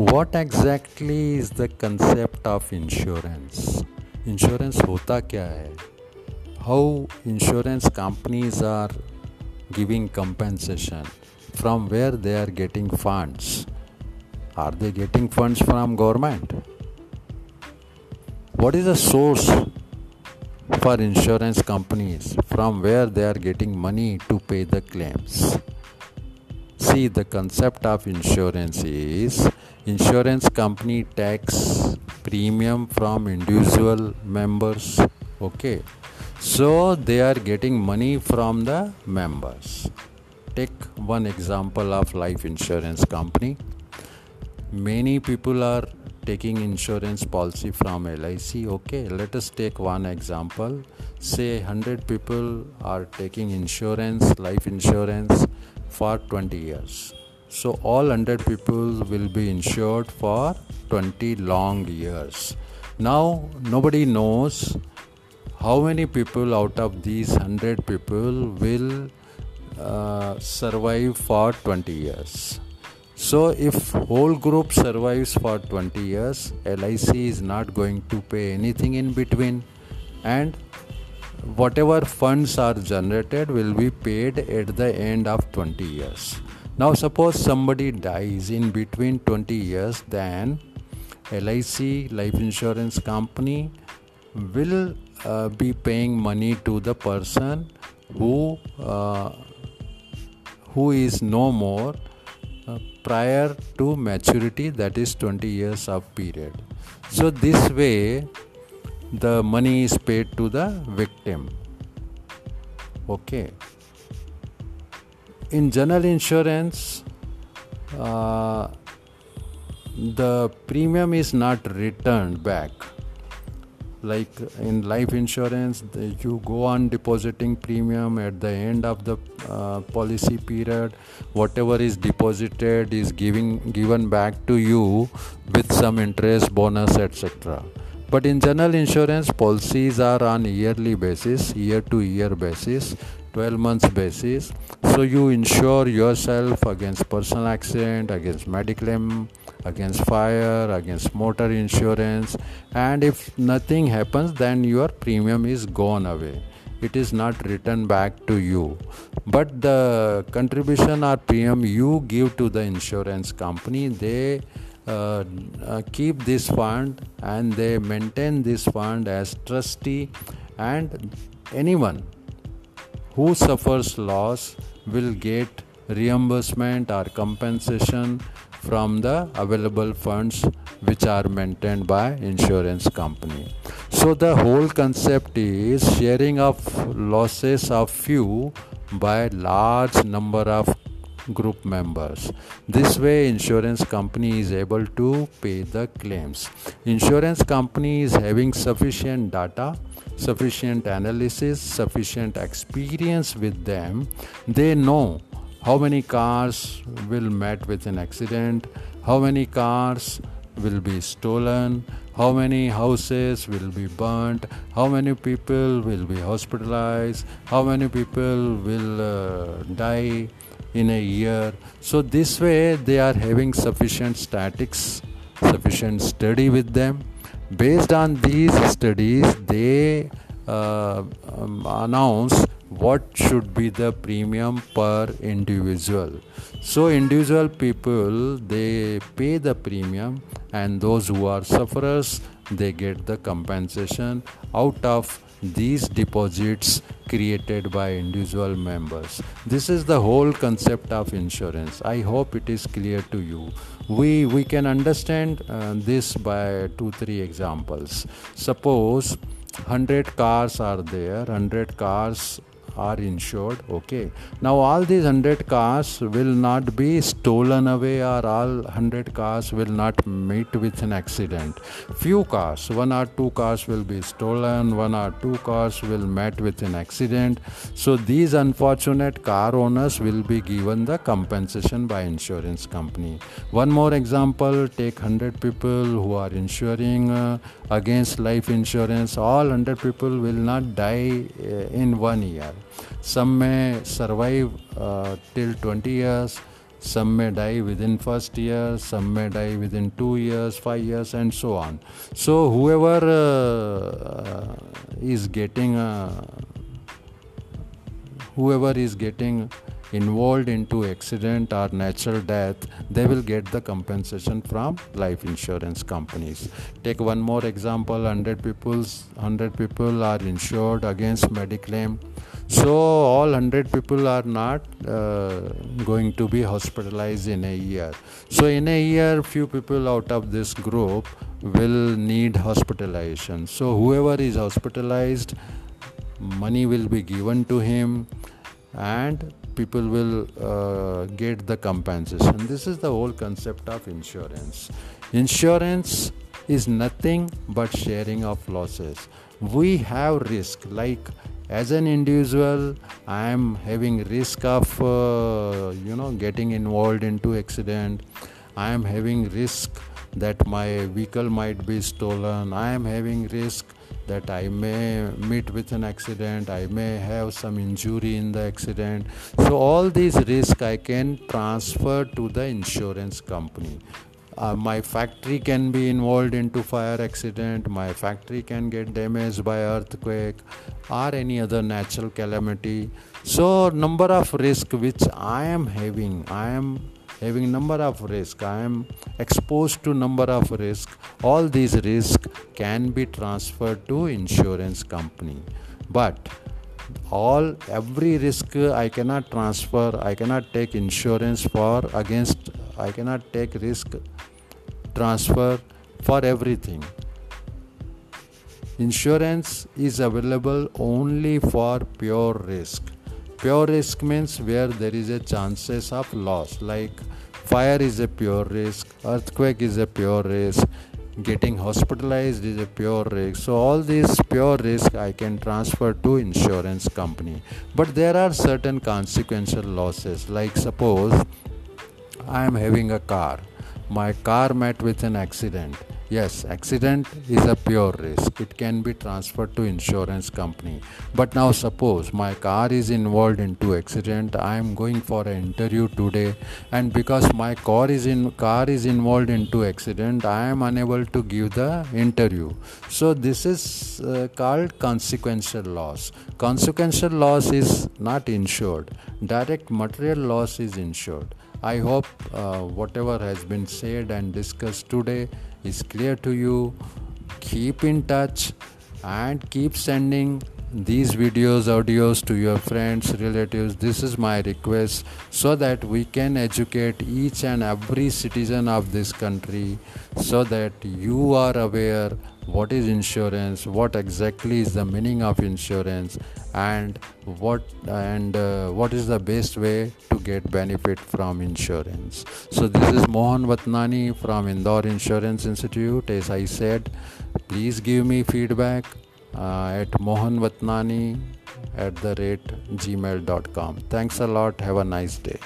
what exactly is the concept of insurance? Insurance hota kya hai how insurance companies are giving compensation? From where they are getting funds? Are they getting funds from government? What is the source for insurance companies? From where they are getting money to pay the claims see the concept of insurance is insurance company tax premium from individual members okay? So they are getting money from the members. Take one example of life insurance company. Many people are taking insurance policy from LIC okay? Let us take one example. Say 100 people are taking insurance life insurance for 20 years so all 100 people will be insured for 20 long years. Now nobody knows how many people out of these 100 people will uh, survive for 20 years. So if whole group survives for 20 years, LIC is not going to pay anything in between and whatever funds are generated will be paid at the end of 20 years. Now, suppose somebody dies in between 20 years, then LIC life insurance company will uh, be paying money to the person who uh, who is no more uh, prior to maturity that is 20 years of period. So this way the money is paid to the victim. Okay. In general insurance uh, the premium is not returned back. Like in life insurance you go on depositing premium at the end of the uh, policy period. Whatever is deposited is giving given back to you with some interest bonus etc but in general insurance policies are on yearly basis year to year basis 12 months basis. So you insure yourself against personal accident against medical against fire against motor insurance. And if nothing happens then your premium is gone away. It is not returned back to you. But the contribution or premium you give to the insurance company they uh, uh, keep this fund and they maintain this fund as trustee and anyone who suffers loss will get reimbursement or compensation from the available funds which are maintained by insurance company. So the whole concept is sharing of losses of few by large number of group members. This way insurance company is able to pay the claims. Insurance company is having sufficient data sufficient analysis, sufficient experience with them, they know how many cars will met with an accident, how many cars will be stolen, how many houses will be burnt, how many people will be hospitalized, how many people will uh, die in a year. So, this way, they are having sufficient statics, sufficient study with them Based on these studies, they uh, um, announce what should be the premium per individual so individual people they pay the premium and those who are sufferers they get the compensation out of these deposits created by individual members. This is the whole concept of insurance. I hope it is clear to you. We we can understand uh, this by two three examples. Suppose 100 cars are there 100 cars are insured okay. Now all these 100 cars will not be stolen away or all 100 cars will not meet with an accident. Few cars one or two cars will be stolen one or two cars will meet with an accident. So these unfortunate car owners will be given the compensation by insurance company. One more example take 100 people who are insuring uh, against life insurance. All 100 people will not die uh, in one year some may survive uh, till 20 years some may die within first year some may die within 2 years 5 years and so on. So whoever uh, is getting uh, whoever is getting involved into accident or natural death they will get the compensation from life insurance companies. Take one more example 100 people 100 people are insured against mediclaim so all 100 people are not uh, going to be hospitalized in a year so in a year few people out of this group will need hospitalization so whoever is hospitalized money will be given to him and people will uh, get the compensation. This is the whole concept of insurance. Insurance is nothing but sharing of losses. We have risk, like as an individual, I am having risk of uh, you know getting involved into accident. I am having risk that my vehicle might be stolen. I am having risk that I may meet with an accident, I may have some injury in the accident. So, all these risk I can transfer to the insurance company. Uh, my factory can be involved into fire accident. My factory can get damaged by earthquake or any other natural calamity. So number of risk which i am having i am having number of risk. I am exposed to number of risk. All these risk can be transferred to insurance company. But all every risk i cannot transfer. I cannot take insurance for against i cannot take risk transfer for everything. Insurance is available only for pure risk. Pure risk means where there is a chances of loss like fire is a pure risk earthquake is a pure risk getting hospitalized is a pure risk. So all these pure risk i can transfer to insurance company. But there are certain consequential losses like suppose i am having a car my car met with an accident. Yes accident is a pure risk. It can be transferred to insurance company. But now suppose my car is involved into accident. I am going for an interview today. And because my car is in car is involved into accident i am unable to give the interview. So this is uh, called consequential loss. Consequential loss is not insured. Direct material loss is insured I hope uh, whatever has been said and discussed today is clear to you. Keep in touch and keep sending these videos, audios to your friends, relatives. This is my request so that we can educate each and every citizen of this country so that you are aware what is insurance what exactly is the meaning of insurance and what and uh, what is the best way to get benefit from insurance. So this is mohan vatnani from indore insurance institute. As i said please give me feedback uh, at mohanvatnani at the rate gmail.com thanks a lot. Have a nice day